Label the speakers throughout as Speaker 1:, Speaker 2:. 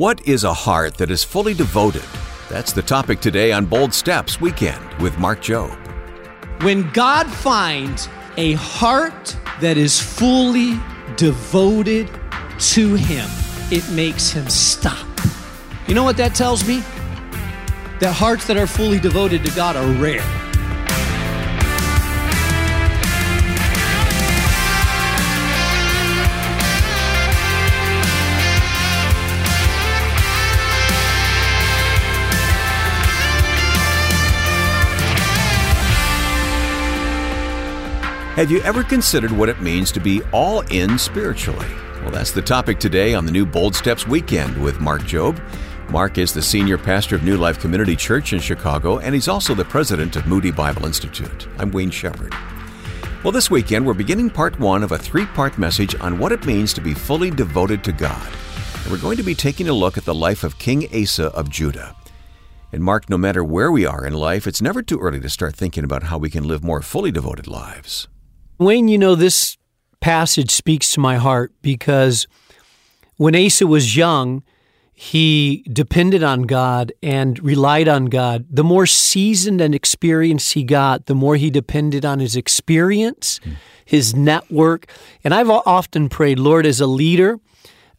Speaker 1: What is a heart that is fully devoted? That's the topic today on Bold Steps Weekend with Mark Jobe.
Speaker 2: When God finds a heart that is fully devoted to Him, it makes Him stop. You know what that tells me? That hearts that are fully devoted to God are rare.
Speaker 1: Have you ever considered what it means to be all in spiritually? Well, that's the topic today on the new Bold Steps Weekend with Mark Jobe. Mark is the senior pastor of New Life Community Church in Chicago, and he's also the president of Moody Bible Institute. I'm Wayne Shepherd. Well, this weekend we're beginning part one of a three part message on what it means to be fully devoted to God. And we're going to be taking a look at the life of King Asa of Judah. And Mark, no matter where we are in life, it's never too early to start thinking about how we can live more fully devoted lives.
Speaker 2: Wayne, you know, this passage speaks to my heart because when Asa was young, he depended on God and relied on God. The more seasoned and experienced he got, the more he depended on his experience, mm. his network. And I've often prayed, Lord, as a leader,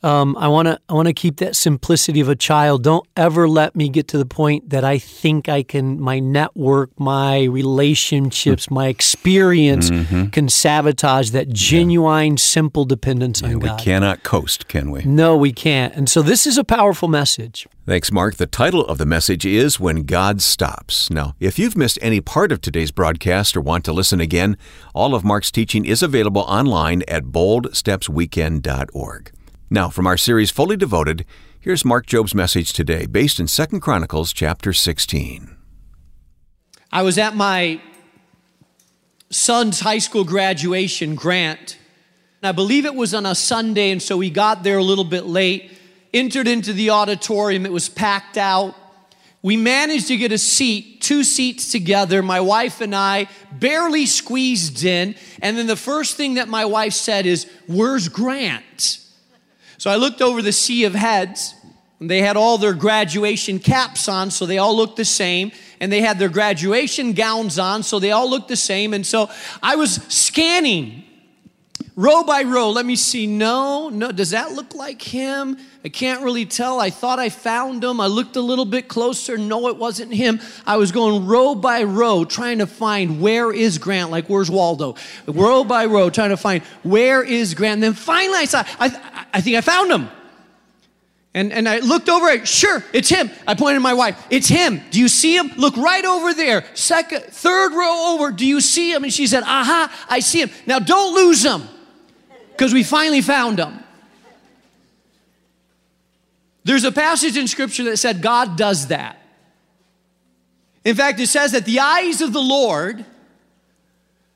Speaker 2: um, I want to I want to keep that simplicity of a child. Don't ever let me get to the point that I think I can my network, my relationships, my experience mm-hmm. can sabotage that genuine, yeah. simple dependence
Speaker 1: yeah,
Speaker 2: on
Speaker 1: God. We cannot coast, can we?
Speaker 2: No, we can't. And so this is a powerful message.
Speaker 1: Thanks, Mark. The title of the message is When God Stops. Now, if you've missed any part of today's broadcast or want to listen again, all of Mark's teaching is available online at boldstepsweekend.org. Now, from our series Fully Devoted, here's Mark Jobe's message today, based in 2 Chronicles chapter 16.
Speaker 2: I was at my son's high school graduation, Grant. I believe it was on a Sunday, and so we got there a little bit late, entered into the auditorium, it was packed out. We managed to get a seat, two seats together, my wife and I, barely squeezed in. And then the first thing that my wife said is, Where's Grant? So I looked over the sea of heads, and they had all their graduation caps on, so they all looked the same. And they had their graduation gowns on, so they all looked the same. And so I was scanning row by row. Let me see. No, no. Does that look like him? I can't really tell. I thought I found him. I looked a little bit closer. No, it wasn't him. I was going row by row trying to find where is Grant? Like, where's Waldo? Row by row trying to find where is Grant. And then finally I saw, I, I think I found him. And, and I looked over it. Sure, it's him. I pointed to my wife. It's him. Do you see him? Look right over there. Second, third row over. Do you see him? And she said, Aha, I see him. Now don't lose him because we finally found them. There's a passage in scripture that said God does that. In fact, it says that the eyes of the Lord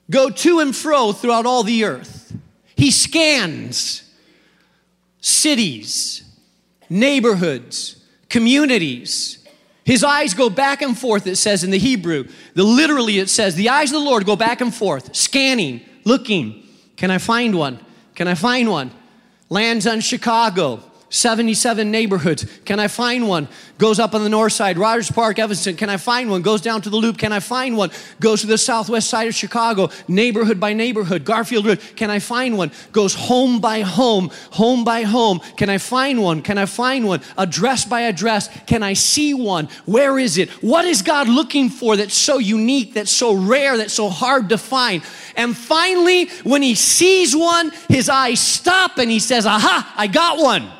Speaker 2: go to and fro throughout all the earth. He scans cities, neighborhoods, communities. His eyes go back and forth, it says in the Hebrew. The literally it says, the eyes of the Lord go back and forth, scanning, looking. Can I find one? Can I find one? Lands on Chicago, 77 neighborhoods. Can I find one? Goes up on the north side, Rogers Park, Evanston. Can I find one? Goes down to the loop. Can I find one? Goes to the southwest side of Chicago, neighborhood by neighborhood, Garfield Ridge. Can I find one? Goes home by home, home by home. Can I find one? Can I find one? Address by address. Can I see one? Where is it? What is God looking for that's so unique, that's so rare, that's so hard to find? And finally, when he sees one, his eyes stop and he says, Aha, I got one.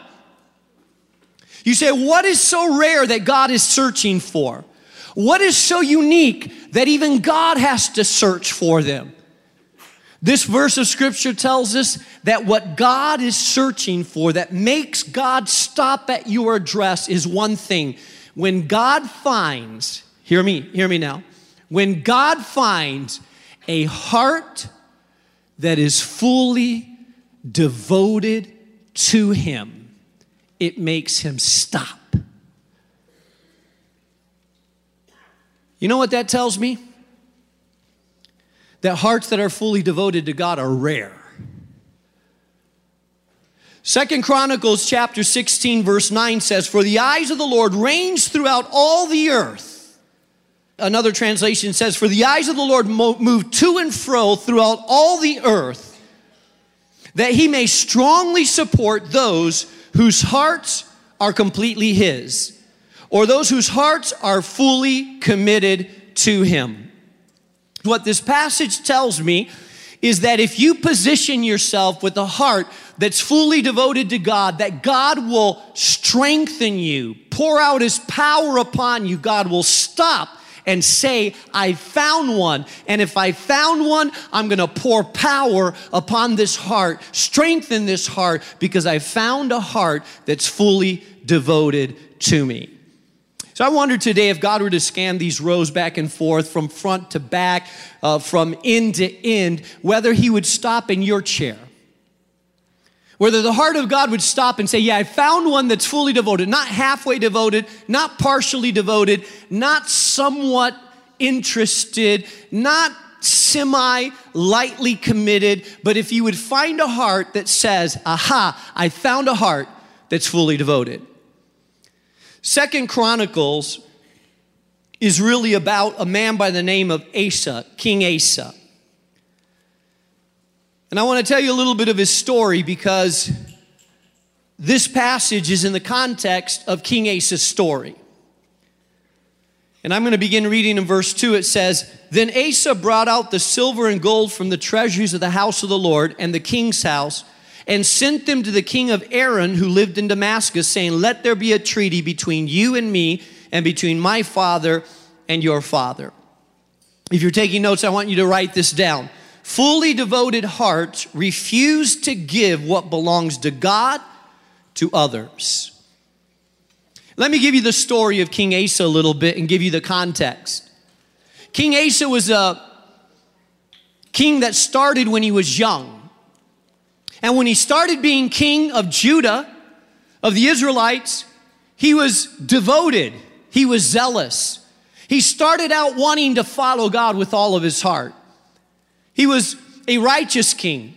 Speaker 2: You say, What is so rare that God is searching for? What is so unique that even God has to search for them? This verse of scripture tells us that what God is searching for, that makes God stop at your address, is one thing. When God finds, hear me, hear me now. When God finds a heart that is fully devoted to Him, it makes him stop. You know what that tells me? That hearts that are fully devoted to God are rare. Second Chronicles chapter 16 verse 9 says, For the eyes of the Lord range throughout all the earth. Another translation says, For the eyes of the Lord move to and fro throughout all the earth, that he may strongly support those whose hearts are completely his, or those whose hearts are fully committed to him. What this passage tells me is that if you position yourself with a heart that's fully devoted to God, that God will strengthen you, pour out his power upon you. God will stop and say, I found one. And if I found one, I'm going to pour power upon this heart, strengthen this heart, because I found a heart that's fully devoted to me. So I wonder today if God were to scan these rows back and forth from front to back, uh, from end to end, whether He would stop in your chair. Whether the heart of God would stop and say, Yeah, I found one that's fully devoted, not halfway devoted, not partially devoted, not somewhat interested, not semi lightly committed, but if you would find a heart that says, Aha, I found a heart that's fully devoted. Second Chronicles is really about a man by the name of Asa, King Asa. And I want to tell you a little bit of his story because this passage is in the context of King Asa's story. And I'm going to begin reading in verse 2. It says, Then Asa brought out the silver and gold from the treasuries of the house of the Lord and the king's house and sent them to the king of Aram who lived in Damascus, saying, Let there be a treaty between you and me, and between my father and your father. If you're taking notes, I want you to write this down. Fully devoted hearts refuse to give what belongs to God to others. Let me give you the story of King Asa a little bit and give you the context. King Asa was a king that started when he was young. And when he started being king of Judah, of the Israelites, he was devoted, he was zealous. He started out wanting to follow God with all of his heart. He was a righteous king.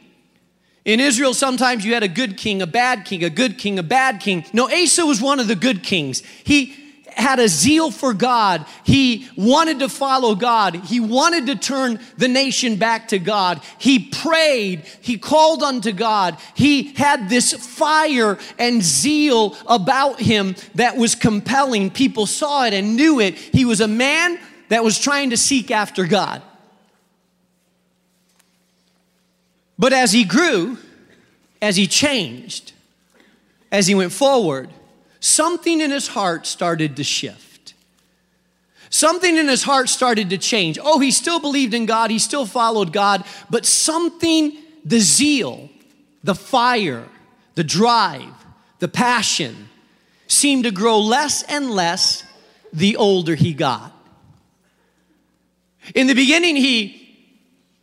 Speaker 2: In Israel, sometimes you had a good king, a bad king, a good king, a bad king. No, Asa was one of the good kings. He had a zeal for God. He wanted to follow God. He wanted to turn the nation back to God. He prayed. He called unto God. He had this fire and zeal about him that was compelling. People saw it and knew it. He was a man that was trying to seek after God. But as he grew, as he changed, as he went forward, something in his heart started to shift. Something in his heart started to change. Oh, he still believed in God, he still followed God, but something, the zeal, the fire, the drive, the passion, seemed to grow less and less the older he got. In the beginning, he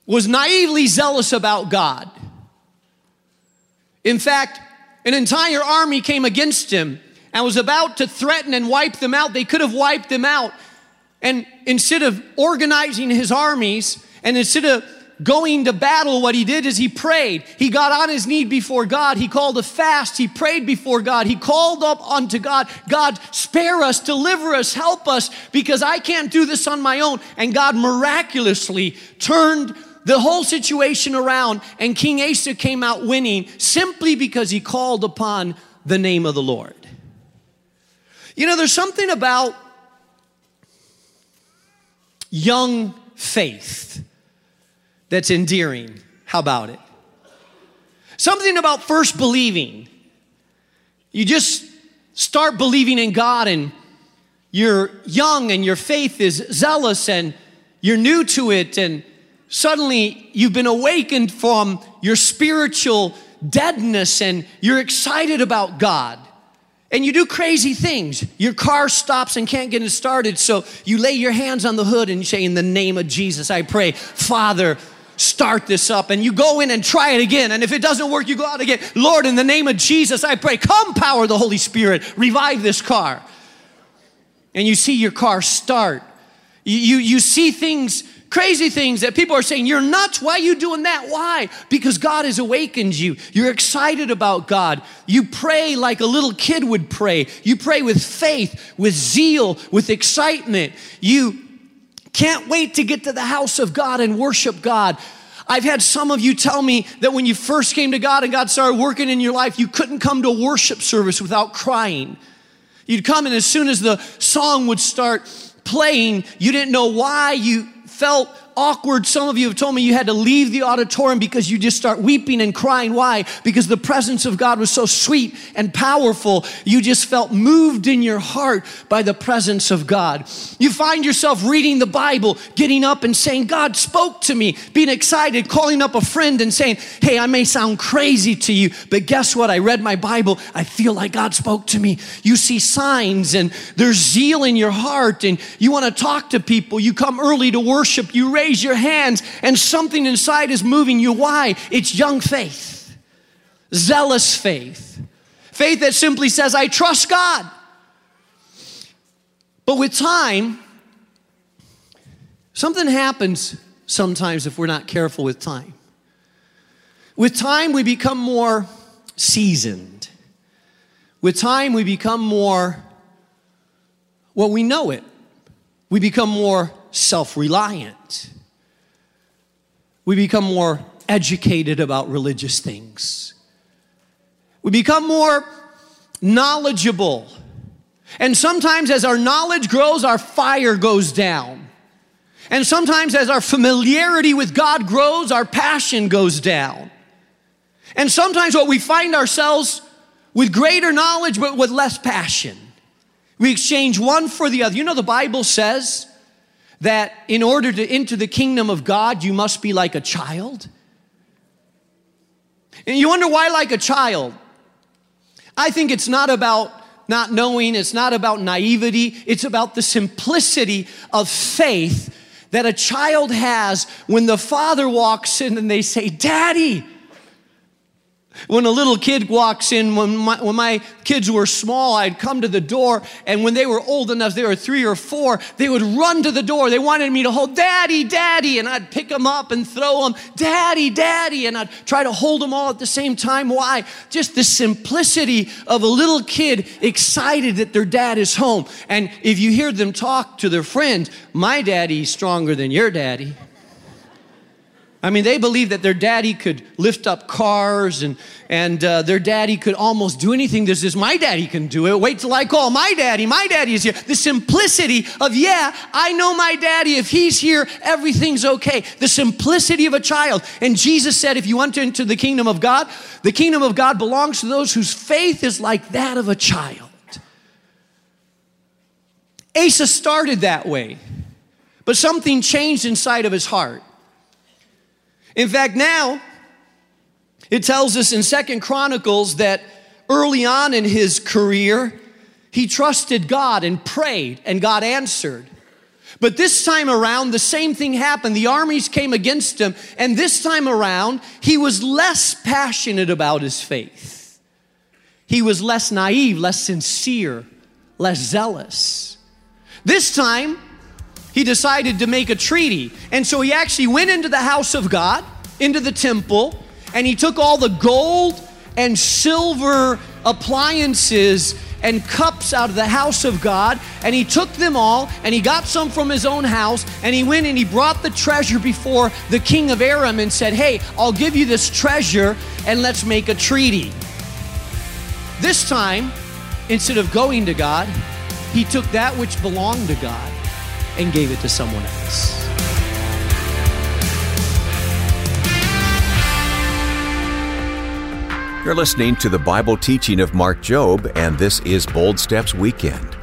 Speaker 2: was naively zealous about God. In fact, an entire army came against him and was about to threaten and wipe them out. They could have wiped them out. And instead of organizing his armies and instead of going to battle, what he did is he prayed. He got on his knee before God. He called a fast. He prayed before God. He called up unto God, God, spare us, deliver us, help us, because I can't do this on my own. And God miraculously turned the whole situation around, and King Asa came out winning simply because he called upon the name of the Lord. You know, there's something about young faith that's endearing. How about it? Something about first believing. You just start believing in God and you're young and your faith is zealous and you're new to it and suddenly you've been awakened from your spiritual deadness and you're excited about God and you do crazy things. Your car stops and can't get it started, so you lay your hands on the hood and you say, In the name of Jesus, I pray, Father, start this up. And you go in and try it again. And if it doesn't work, you go out again. Lord, in the name of Jesus, I pray, come power the Holy Spirit, revive this car. And you see your car start. You, you, you see things Crazy things that people are saying, You're nuts. Why are you doing that? Why? Because God has awakened you. You're excited about God. You pray like a little kid would pray. You pray with faith, with zeal, with excitement. You can't wait to get to the house of God and worship God. I've had some of you tell me that when you first came to God and God started working in your life, you couldn't come to a worship service without crying. You'd come, and as soon as the song would start playing, you didn't know why you felt awkward. Some of you have told me you had to leave the auditorium because you just start weeping and crying. Why? Because the presence of God was so sweet and powerful. You just felt moved in your heart by the presence of God. You find yourself reading the Bible, getting up and saying, God spoke to me, being excited, calling up a friend and saying, Hey, I may sound crazy to you, but guess what? I read my Bible. I feel like God spoke to me. You see signs and there's zeal in your heart and you want to talk to people. You come early to worship. You raise raise your hands and something inside is moving you. Why? It's young faith, zealous faith, faith that simply says, I trust God. But with time, something happens sometimes if we're not careful with time. With time, we become more seasoned. With time, we become more, well, we know it. We become more self reliant we become more educated about religious things. We become more knowledgeable. And sometimes, as our knowledge grows, our fire goes down. And sometimes, as our familiarity with God grows, our passion goes down. And sometimes, what we find ourselves with greater knowledge but with less passion. We exchange one for the other. You know, the Bible says that in order to enter the kingdom of God, you must be like a child? And you wonder why, like a child? I think it's not about not knowing, it's not about naivety, it's about the simplicity of faith that a child has when the father walks in and they say, Daddy, when a little kid walks in, when my, when my kids were small, I'd come to the door, and when they were old enough, they were three or four, they would run to the door. They wanted me to hold, Daddy, Daddy, and I'd pick them up and throw them, Daddy, Daddy, and I'd try to hold them all at the same time. Why? Just the simplicity of a little kid excited that their dad is home. And if you hear them talk to their friends, my daddy's stronger than your daddy. I mean, they believed that their daddy could lift up cars and, and uh, their daddy could almost do anything. This is my daddy can do it. Wait till I call my daddy. My daddy is here. The simplicity of, yeah, I know my daddy. If he's here, everything's okay. The simplicity of a child. And Jesus said, if you enter into the kingdom of God, the kingdom of God belongs to those whose faith is like that of a child. Asa started that way, but something changed inside of his heart. In fact, now it tells us in Second Chronicles that early on in his career, he trusted God and prayed, and God answered. But this time around, the same thing happened. The armies came against him, and this time around, he was less passionate about his faith. He was less naive, less sincere, less zealous. This time, he decided to make a treaty. And so he actually went into the house of God, into the temple, and he took all the gold and silver appliances and cups out of the house of God, and he took them all, and he got some from his own house, and he went and he brought the treasure before the king of Aram and said, Hey, I'll give you this treasure, and let's make a treaty. This time, instead of going to God, he took that which belonged to God and gave it to someone else.
Speaker 1: You're listening to the Bible teaching of Mark Jobe, and this is Bold Steps Weekend.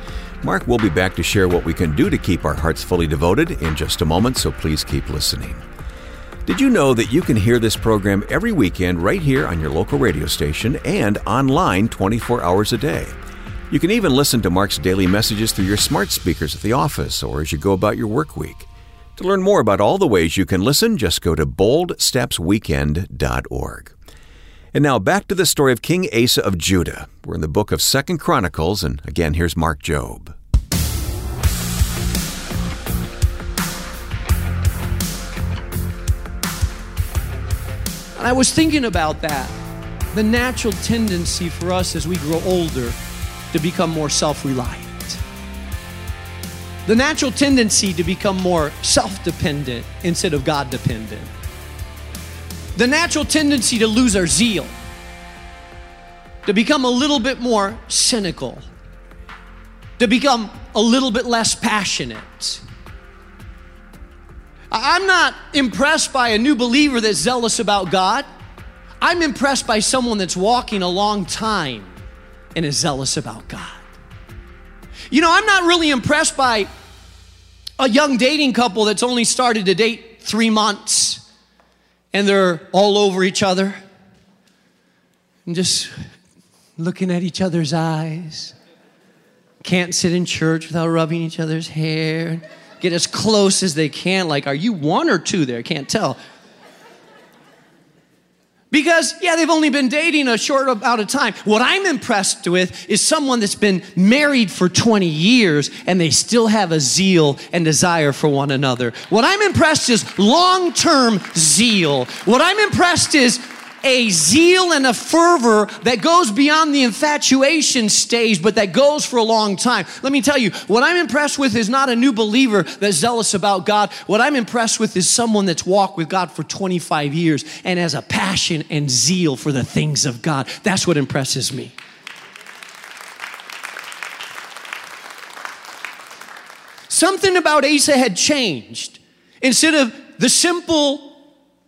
Speaker 1: Mark will be back to share what we can do to keep our hearts fully devoted in just a moment, so please keep listening. Did you know that you can hear this program every weekend right here on your local radio station and online 24 hours a day? You can even listen to Mark's daily messages through your smart speakers at the office or as you go about your work week. To learn more about all the ways you can listen, just go to boldstepsweekend.org. And now back to the story of King Asa of Judah. We're in the book of Second Chronicles, and again, here's Mark Jobe.
Speaker 2: I was thinking about that. The natural tendency for us as we grow older to become more self reliant. The natural tendency to become more self dependent instead of God dependent. The natural tendency to lose our zeal, to become a little bit more cynical, to become a little bit less passionate. I'm not impressed by a new believer that's zealous about God. I'm impressed by someone that's walking a long time and is zealous about God. You know, I'm not really impressed by a young dating couple that's only started to date three months and they're all over each other and just looking at each other's eyes. Can't sit in church without rubbing each other's hair. Get as close as they can. Like, are you one or two there? Can't tell. Because, yeah, they've only been dating a short amount of time. What I'm impressed with is someone that's been married for 20 years and they still have a zeal and desire for one another. What I'm impressed is long term zeal. What I'm impressed is a zeal and a fervor that goes beyond the infatuation stage, but that goes for a long time. Let me tell you, what I'm impressed with is not a new believer that's zealous about God. What I'm impressed with is someone that's walked with God for 25 years and has a passion and zeal for the things of God. That's what impresses me. Something about Asa had changed. Instead of the simple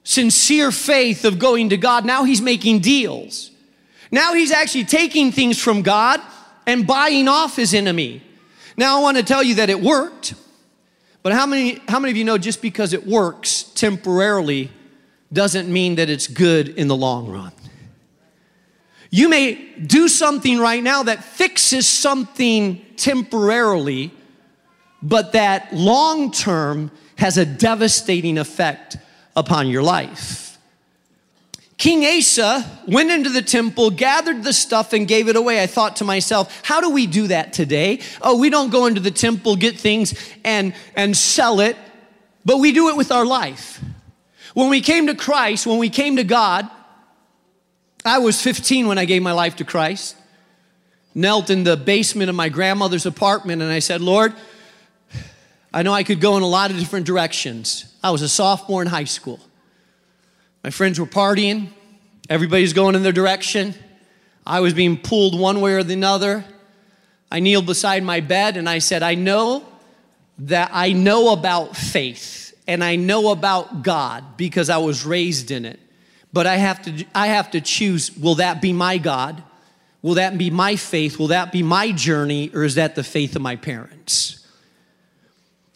Speaker 2: sincere faith of going to God, now he's making deals. Now he's actually taking things from God and buying off his enemy. Now I want to tell you that it worked. But how many, how many of you know just because it works temporarily doesn't mean that it's good in the long run? You may do something right now that fixes something temporarily, but that long term has a devastating effect upon your life. King Asa went into the temple, gathered the stuff, and gave it away. I thought to myself, how do we do that today? Oh, we don't go into the temple, get things, and, and sell it, but we do it with our life. When we came to Christ, when we came to God, I was 15 when I gave my life to Christ. Knelt in the basement of my grandmother's apartment, and I said, Lord, I know I could go in a lot of different directions. I was a sophomore in high school. My friends were partying, everybody's going in their direction. I was being pulled one way or the other. I kneeled beside my bed and I said, I know that I know about faith and I know about God because I was raised in it. But I have to I have to choose will that be my God? Will that be my faith? Will that be my journey or is that the faith of my parents?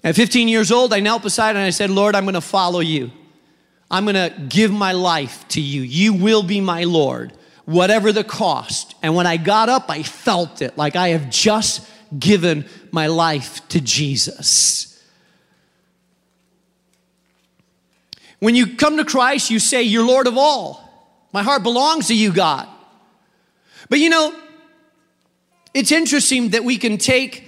Speaker 2: At 15 years old, I knelt beside and I said, Lord, I'm going to follow you. I'm going to give my life to you. You will be my Lord, whatever the cost. And when I got up, I felt it like I have just given my life to Jesus. When you come to Christ, you say, You're Lord of all. My heart belongs to you, God. But you know, it's interesting that we can take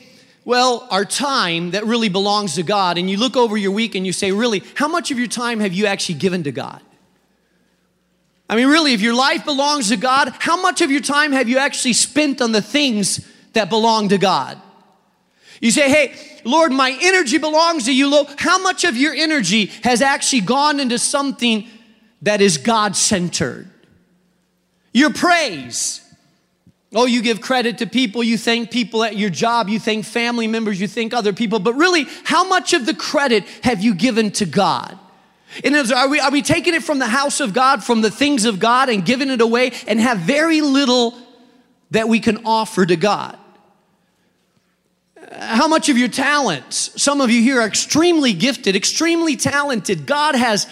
Speaker 2: well, our time that really belongs to God, and you look over your week and you say, really, how much of your time have you actually given to God? I mean, really, if your life belongs to God, how much of your time have you actually spent on the things that belong to God? You say, hey, Lord, my energy belongs to you. Lord, how much of your energy has actually gone into something that is God centered? Your praise, Oh, you give credit to people, you thank people at your job, you thank family members, you thank other people, but really, how much of the credit have you given to God? And are we, are we taking it from the house of God, from the things of God, and giving it away and have very little that we can offer to God? Uh, how much of your talents? Some of you here are extremely gifted, extremely talented. God has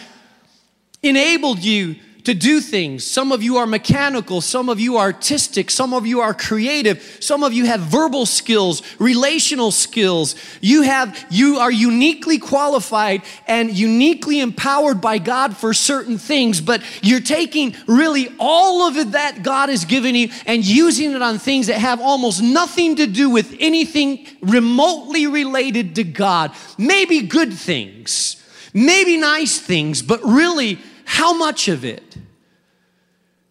Speaker 2: enabled you to do things. Some of you are mechanical, some of you are artistic, some of you are creative, some of you have verbal skills, relational skills. You have you are uniquely qualified and uniquely empowered by God for certain things, but you're taking really all of it that God has given you and using it on things that have almost nothing to do with anything remotely related to God. Maybe good things, maybe nice things, but really how much of it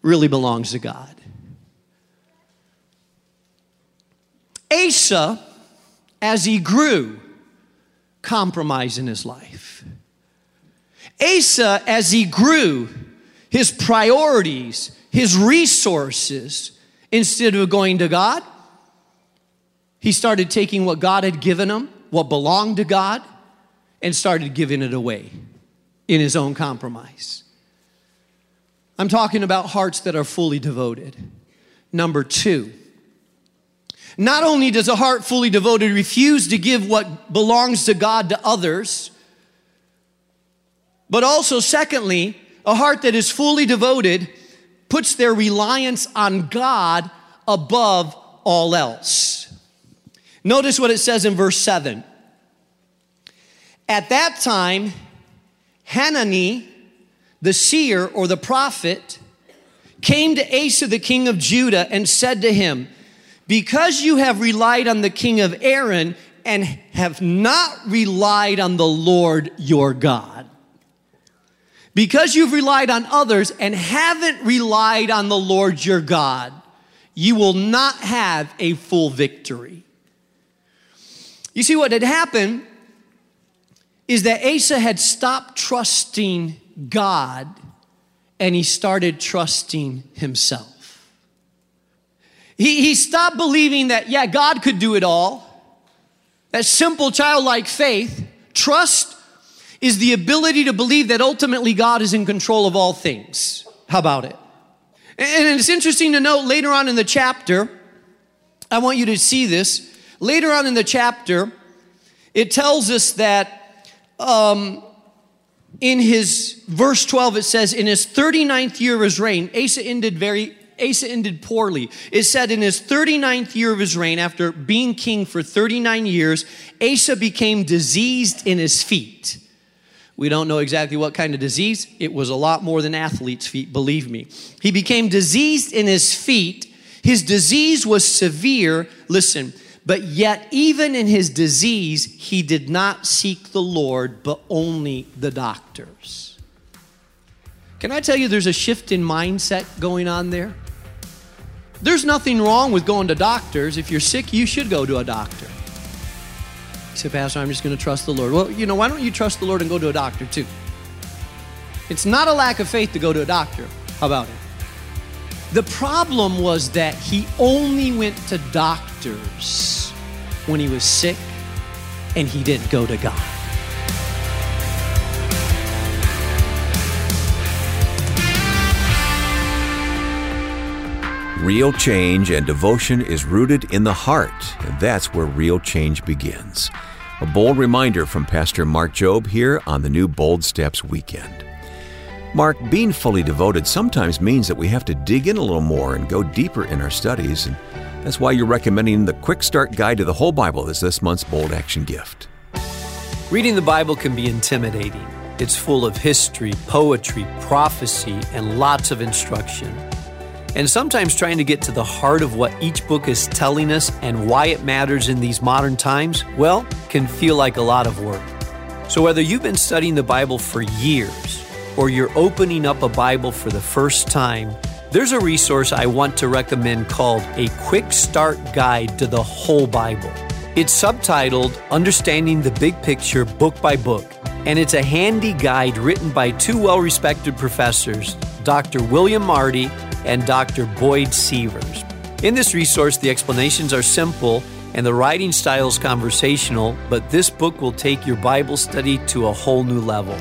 Speaker 2: really belongs to God. Asa, as he grew, compromised in his life. Asa, as he grew, his priorities, his resources, instead of going to God, he started taking what God had given him, what belonged to God, and started giving it away in his own compromise. I'm talking about hearts that are fully devoted. Number two, not only does a heart fully devoted refuse to give what belongs to God to others, but also, secondly, a heart that is fully devoted puts their reliance on God above all else. Notice what it says in verse 7. At that time, Hanani, the seer or the prophet, came to Asa, the king of Judah, and said to him, Because you have relied on the king of Aram and have not relied on the Lord your God, because you've relied on others and haven't relied on the Lord your God, you will not have a full victory. You see, what had happened is that Asa had stopped trusting God and he started trusting himself. He, he stopped believing that, yeah, God could do it all. That simple childlike faith, trust is the ability to believe that ultimately God is in control of all things. How about it? And it's interesting to note later on in the chapter, I want you to see this. Later on in the chapter, it tells us that um, in his verse 12, it says, In his 39th year of his reign, Asa ended very Asa ended poorly. It said in his 39th year of his reign, after being king for 39 years, Asa became diseased in his feet. We don't know exactly what kind of disease. It was a lot more than athlete's feet, believe me. He became diseased in his feet. His disease was severe, listen, but yet even in his disease, he did not seek the Lord, but only the doctors. Can I tell you there's a shift in mindset going on there? There's nothing wrong with going to doctors. If you're sick, you should go to a doctor He said, Pastor, I'm just going to trust the Lord. Well, you know, why don't you trust the Lord and go to a doctor too? It's not a lack of faith to go to a doctor. How about it? The problem was that he only went to doctors when he was sick and he didn't go to God.
Speaker 1: Real change and devotion is rooted in the heart, and that's where real change begins. A bold reminder from Pastor Mark Jobe here on the new Bold Steps weekend. Mark, being fully devoted sometimes means that we have to dig in a little more and go deeper in our studies, and that's why you're recommending the Quick Start Guide to the Whole Bible as this month's Bold Action gift.
Speaker 3: Reading the Bible can be intimidating. It's full of history, poetry, prophecy, and lots of instruction. And sometimes trying to get to the heart of what each book is telling us and why it matters in these modern times, well, can feel like a lot of work. So, whether you've been studying the Bible for years or you're opening up a Bible for the first time, there's a resource I want to recommend called A Quick Start Guide to the Whole Bible. It's subtitled Understanding the Big Picture Book by Book, and it's a handy guide written by two well respected professors, Dr. William Marty and Dr. Boyd Seevers. In this resource, the explanations are simple and the writing style is conversational, but this book will take your Bible study to a whole new level.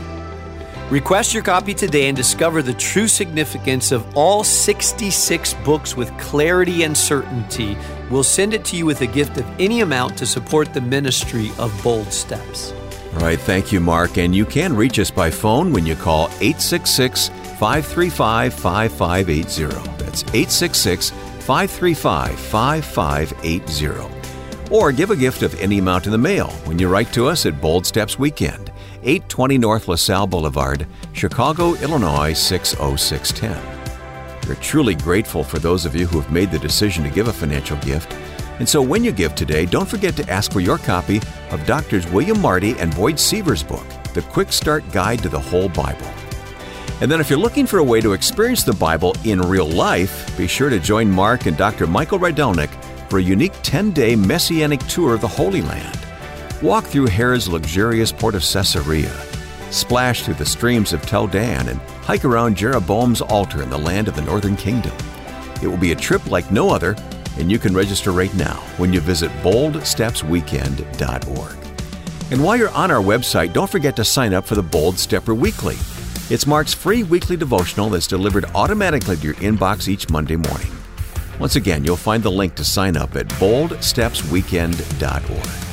Speaker 3: Request your copy today and discover the true significance of all 66 books with clarity and certainty. We'll send it to you with a gift of any amount to support the ministry of Bold Steps.
Speaker 1: All right, thank you, Mark. And you can reach us by phone when you call 866 535 5580. That's 866 535 5580. Or give a gift of any amount in the mail when you write to us at Bold Steps Weekend, 820 North LaSalle Boulevard, Chicago, Illinois 60610. We're truly grateful for those of you who have made the decision to give a financial gift. And so when you give today, don't forget to ask for your copy of Doctors William Marty and Boyd Seevers' book, The Quick Start Guide to the Whole Bible. And then, if you're looking for a way to experience the Bible in real life, be sure to join Mark and Dr. Michael Rydelnik for a unique 10 day messianic tour of the Holy Land. Walk through Herod's luxurious port of Caesarea, splash through the streams of Tel Dan, and hike around Jeroboam's altar in the land of the Northern Kingdom. It will be a trip like no other, and you can register right now when you visit boldstepsweekend.org. And while you're on our website, don't forget to sign up for the Bold Stepper Weekly. It's Mark's free weekly devotional that's delivered automatically to your inbox each Monday morning. Once again, you'll find the link to sign up at boldstepsweekend.org.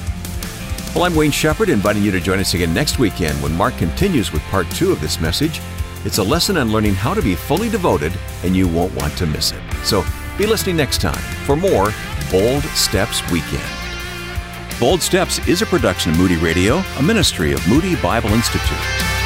Speaker 1: Well, I'm Wayne Shepherd, inviting you to join us again next weekend when Mark continues with part two of this message. It's a lesson on learning how to be fully devoted, and you won't want to miss it. So be listening next time for more Bold Steps Weekend. Bold Steps is a production of Moody Radio, a ministry of Moody Bible Institute.